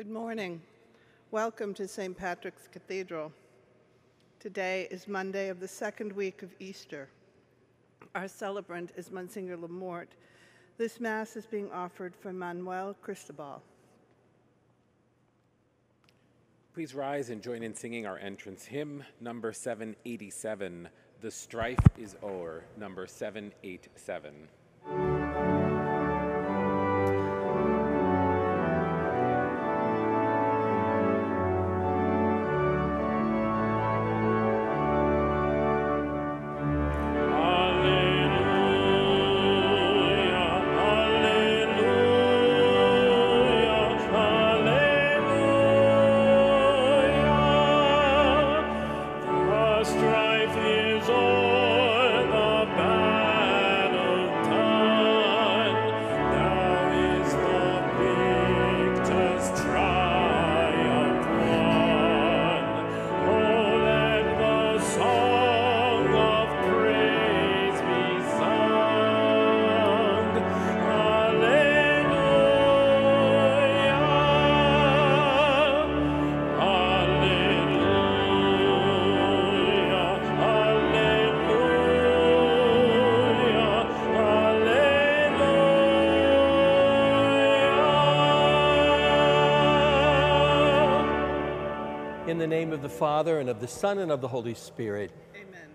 Good morning. Welcome to St. Patrick's Cathedral. Today is Monday of the second week of Easter. Our celebrant is Monsignor LaMorte. This Mass is being offered for Manuel Cristobal. Please rise and join in singing our entrance hymn, number 787, The Strife is O'er, number 787. The name of the Father, and of the Son, and of the Holy Spirit, Amen.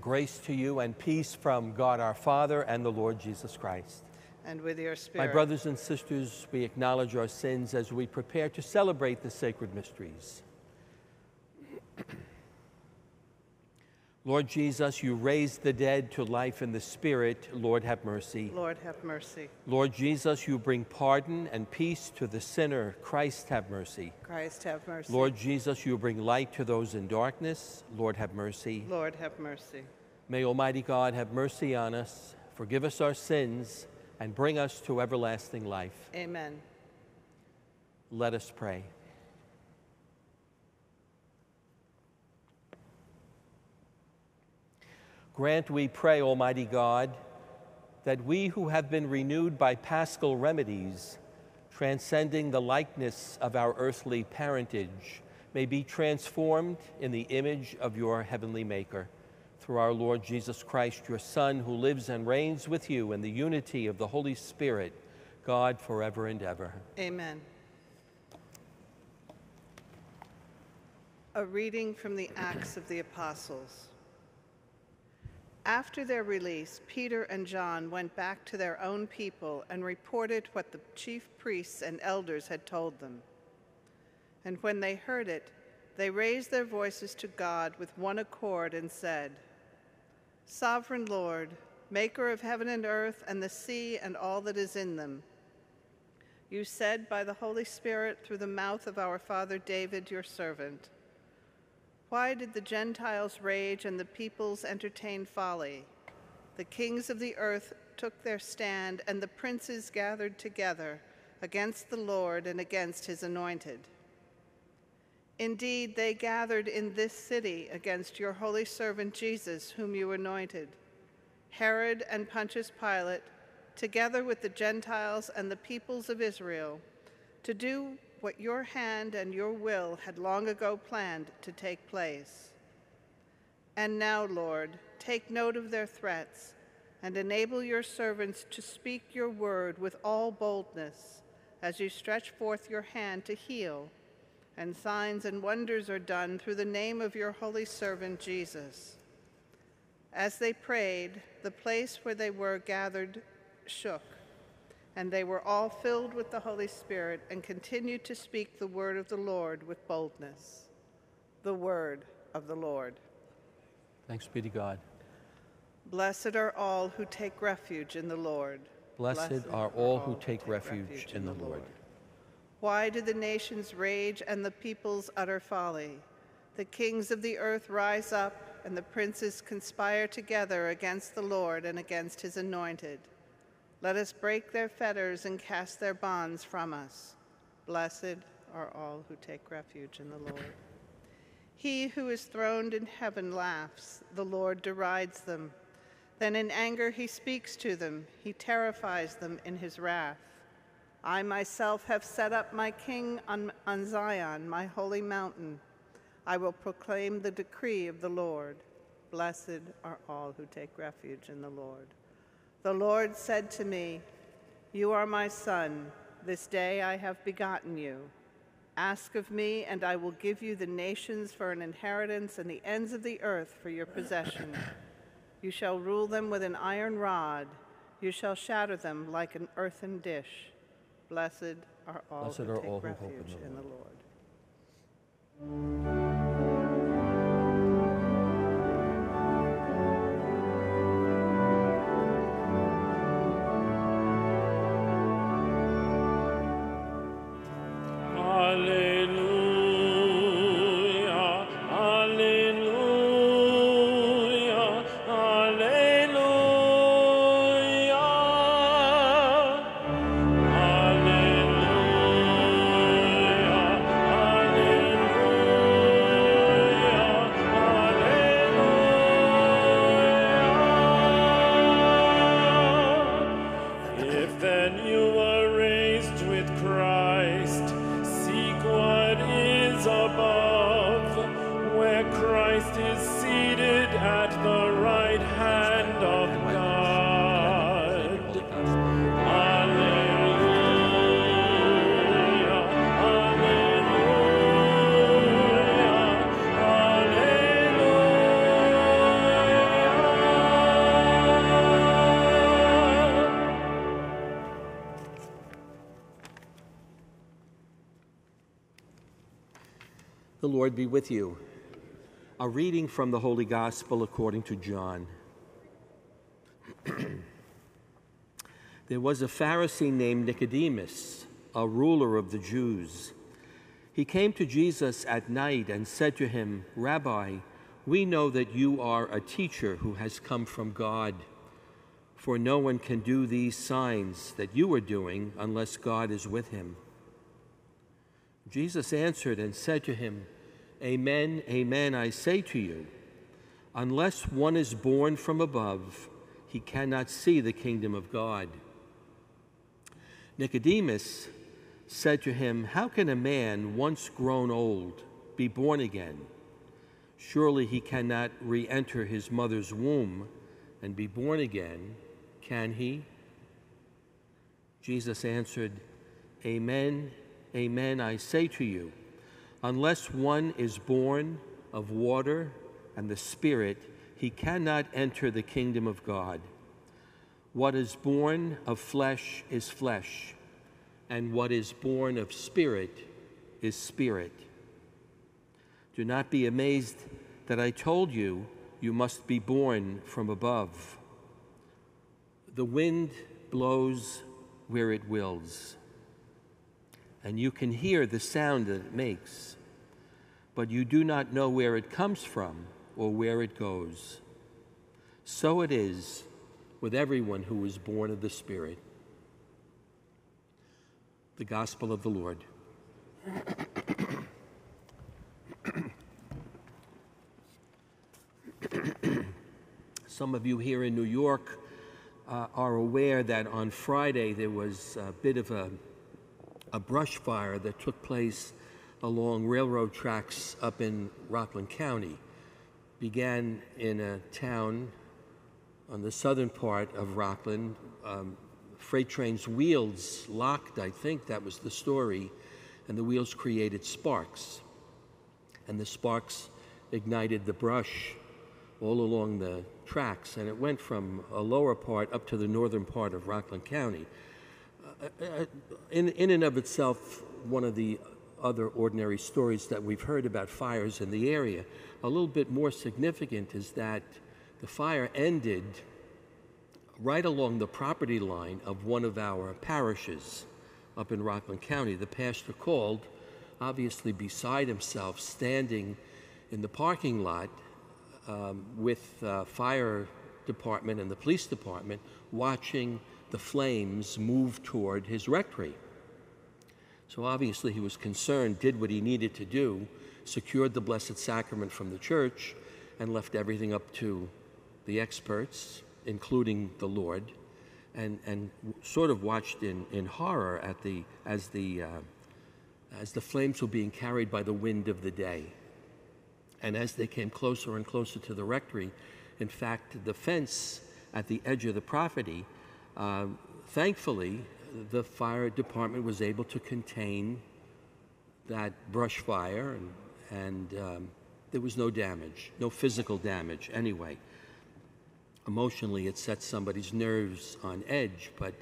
grace to you and peace from God our Father and the Lord Jesus Christ. And with your spirit. My brothers and sisters, we acknowledge our sins as we prepare to celebrate the sacred mysteries. Lord Jesus, you raised the dead to life in the Spirit. Lord, have mercy. Lord, have mercy. Lord Jesus, you bring pardon and peace to the sinner. Christ, have mercy. Christ, have mercy. Lord Jesus, you bring light to those in darkness. Lord, have mercy. Lord, have mercy. May Almighty God have mercy on us, forgive us our sins, and bring us to everlasting life. Amen. Let us pray. Grant, we pray, Almighty God, that we who have been renewed by paschal remedies, transcending the likeness of our earthly parentage, may be transformed in the image of your heavenly Maker. Through our Lord Jesus Christ, your Son, who lives and reigns with you in the unity of the Holy Spirit, God forever and ever. Amen. A reading from the Acts of the Apostles. After their release, Peter and John went back to their own people and reported what the chief priests and elders had told them. And when they heard it, they raised their voices to God with one accord and said, Sovereign Lord, maker of heaven and earth and the sea and all that is in them, you said by the Holy Spirit through the mouth of our father David, your servant, Why did the Gentiles rage and the peoples entertain folly? The kings of the earth took their stand, and the princes gathered together against the Lord and against his anointed. Indeed, they gathered in this city against your holy servant Jesus, whom you anointed. Herod and Pontius Pilate, together with the Gentiles and the peoples of Israel, to do what your hand and your will had long ago planned to take place. And now, Lord, take note of their threats and enable your servants to speak your word with all boldness as you stretch forth your hand to heal, and signs and wonders are done through the name of your holy servant Jesus. As they prayed, the place where they were gathered shook, and they were all filled with the Holy Spirit and continued to speak the word of the Lord with boldness. The word of the Lord. Thanks be to God. Blessed are all who take refuge in the Lord. Blessed are all who take refuge in the Lord. Why do the nations rage and the peoples utter folly? The kings of the earth rise up, and the princes conspire together against the Lord and against his anointed. Let us break their fetters and cast their bonds from us. Blessed are all who take refuge in the Lord. He who is throned in heaven laughs, the Lord derides them. Then in anger he speaks to them, he terrifies them in his wrath. I myself have set up my king on, on Zion, my holy mountain. I will proclaim the decree of the Lord. Blessed are all who take refuge in the Lord. The Lord said to me, You are my son. This day I have begotten you. Ask of me, and I will give you the nations for an inheritance and the ends of the earth for your possession. You shall rule them with an iron rod. You shall shatter them like an earthen dish. Blessed are all Blessed who are take all who hope in refuge the in the Lord. The Lord be with you. A reading from the Holy Gospel according to John. there was a Pharisee named Nicodemus, a ruler of the Jews. He came to Jesus at night and said to him, Rabbi, we know that you are a teacher who has come from God, for no one can do these signs that you are doing unless God is with him. Jesus answered and said to him, Amen, amen, I say to you, unless one is born from above, he cannot see the kingdom of God. Nicodemus said to him, How can a man once grown old be born again? Surely he cannot re enter his mother's womb and be born again, can he? Jesus answered, Amen, amen, I say to you, unless one is born of water and the Spirit, he cannot enter the kingdom of God. What is born of flesh is flesh, and what is born of spirit is spirit. Do not be amazed that I told you you must be born from above. The wind blows where it wills, and you can hear the sound that it makes, but you do not know where it comes from or where it goes. So it is with everyone who is born of the Spirit. The Gospel of the Lord. Some of you here in New York uh, are aware that on Friday there was a bit of a, a brush fire that took place along railroad tracks up in Rockland County. Began in a town on the southern part of Rockland. Um, freight train's wheels locked, I think that was the story, and the wheels created sparks. And the sparks ignited the brush all along the tracks, and it went from a lower part up to the northern part of Rockland County. In, in and of itself, one of the other ordinary stories that we've heard about fires in the area. A little bit more significant is that the fire ended right along the property line of one of our parishes up in Rockland County. The pastor called, obviously beside himself, standing in the parking lot um, with uh, fire department and the police department watching the flames move toward his rectory. So obviously he was concerned, did what he needed to do, secured the Blessed Sacrament from the church, and left everything up to the experts, including the Lord. and, and sort of watched in, in horror at the, as, the, uh, as the flames were being carried by the wind of the day. And as they came closer and closer to the rectory, in fact, the fence at the edge of the property, uh, thankfully, the fire department was able to contain that brush fire, and, and um, there was no damage, no physical damage anyway. Emotionally, it sets somebody's nerves on edge, but,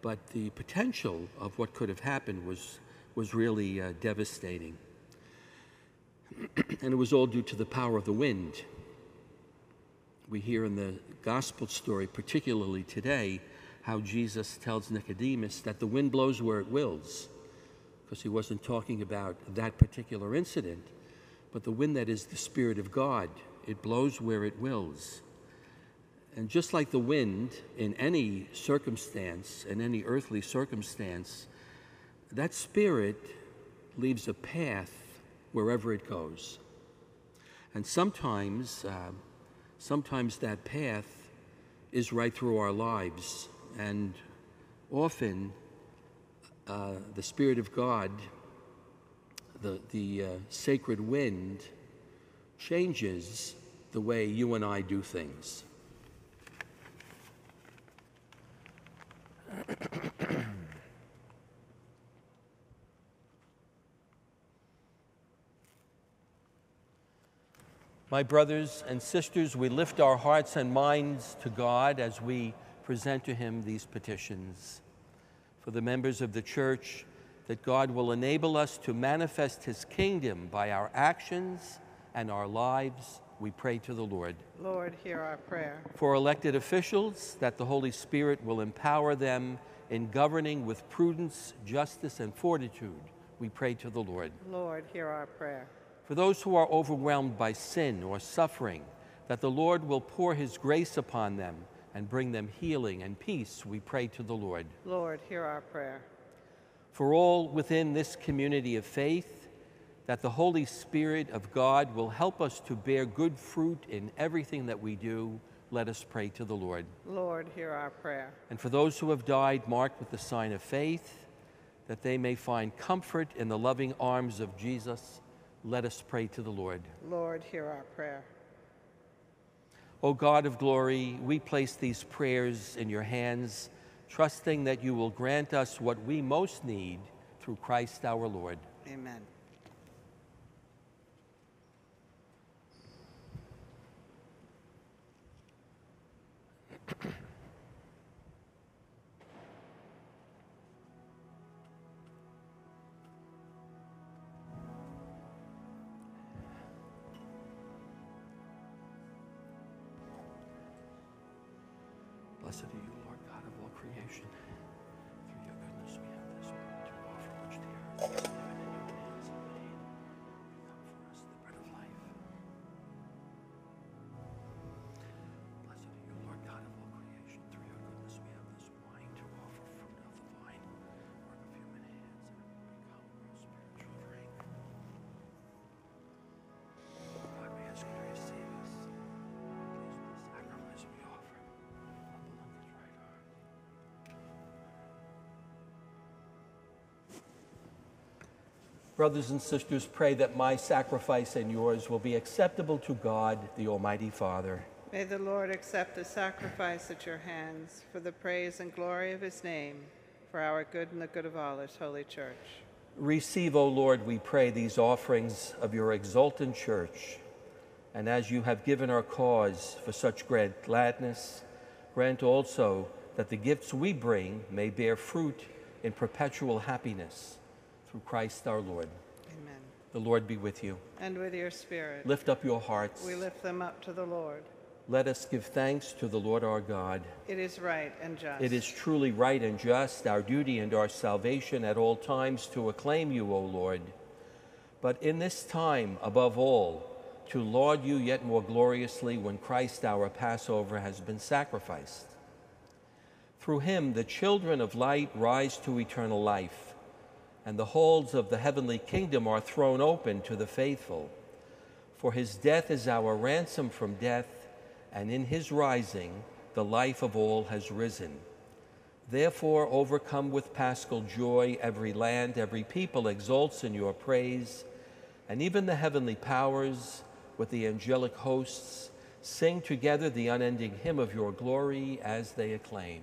but the potential of what could have happened was, was really uh, devastating. and it was all due to the power of the wind. We hear in the gospel story, particularly today, how Jesus tells Nicodemus that the wind blows where it wills, because he wasn't talking about that particular incident, but the wind that is the Spirit of God. It blows where it wills. And just like the wind in any circumstance, in any earthly circumstance, that Spirit leaves a path wherever it goes. And sometimes, uh, sometimes that path is right through our lives. And often, uh, the Spirit of God, the, the uh, sacred wind, changes the way you and I do things. My brothers and sisters, we lift our hearts and minds to God as we present to Him these petitions. For the members of the church, that God will enable us to manifest His kingdom by our actions and our lives, we pray to the Lord. Lord, hear our prayer. For elected officials, that the Holy Spirit will empower them in governing with prudence, justice, and fortitude, we pray to the Lord. Lord, hear our prayer. For those who are overwhelmed by sin or suffering, that the Lord will pour his grace upon them and bring them healing and peace, we pray to the Lord. Lord, hear our prayer. For all within this community of faith, that the Holy Spirit of God will help us to bear good fruit in everything that we do, let us pray to the Lord. Lord, hear our prayer. And for those who have died marked with the sign of faith, that they may find comfort in the loving arms of Jesus, let us pray to the Lord. Lord, hear our prayer. O God of glory, we place these prayers in your hands, trusting that you will grant us what we most need through Christ our Lord. Amen. Blessed Brothers and sisters, pray that my sacrifice and yours will be acceptable to God, the Almighty Father. May the Lord accept the sacrifice at your hands for the praise and glory of his name, for our good and the good of all his holy church. Receive, O Lord, we pray, these offerings of your exultant church. And as you have given our cause for such great gladness, grant also that the gifts we bring may bear fruit in perpetual happiness through Christ our Lord. Amen. The Lord be with you. And with your spirit, Lift up your hearts. we lift them up to the Lord. Let us give thanks to the Lord our God. It is right and just. It is truly right and just, our duty and our salvation at all times to acclaim you, O Lord. But in this time, above all, to laud you yet more gloriously when Christ our Passover has been sacrificed. Through him, the children of light rise to eternal life, and the halls of the heavenly kingdom are thrown open to the faithful. For his death is our ransom from death, and in his rising, the life of all has risen. Therefore, overcome with paschal joy, every land, every people exults in your praise, and even the heavenly powers with the angelic hosts sing together the unending hymn of your glory as they acclaim.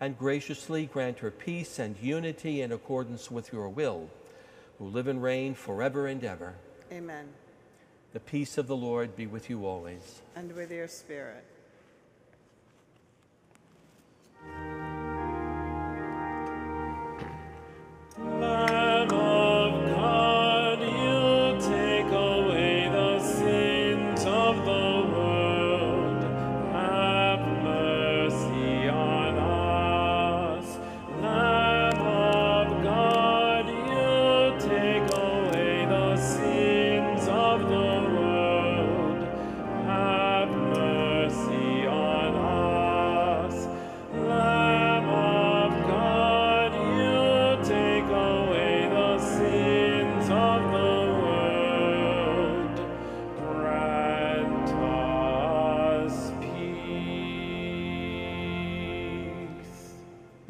and graciously grant her peace and unity in accordance with your will, who live and reign forever and ever. Amen. The peace of the Lord be with you always. And with your spirit.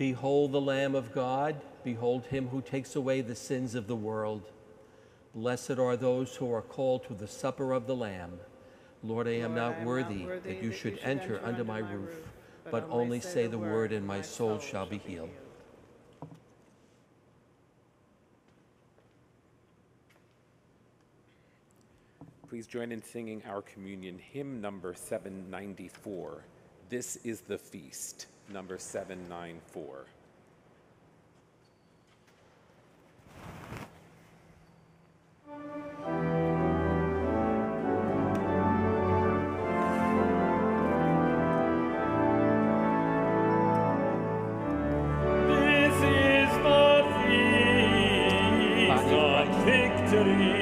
Behold the Lamb of God, behold him who takes away the sins of the world. Blessed are those who are called to the supper of the Lamb. Lord, I am Lord, I not am not worthy worthy that you that should you should enter enter under under my my roof, roof, but only say the word, and my soul shall be healed. Please join in singing our communion hymn number 794. This is the feast, number 794. This is the feast of victory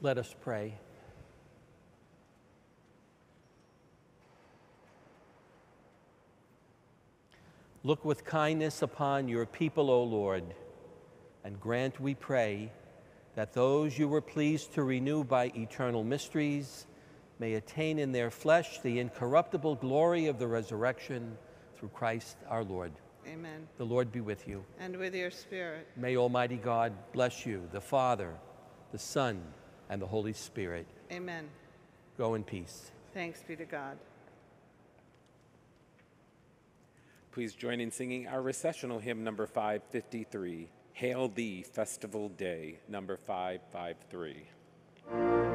Let us pray. Look with kindness upon your people, O Lord, and grant, we pray, that those you were pleased to renew by eternal mysteries may attain in their flesh the incorruptible glory of the resurrection through Christ our Lord. Amen. The Lord be with you. And with your spirit. May Almighty God bless you, the Father, the Son, and the Holy Spirit. Amen. Go in peace. Thanks be to God. Please join in singing our recessional hymn number 553, Hail Thee, Festival Day, number 553.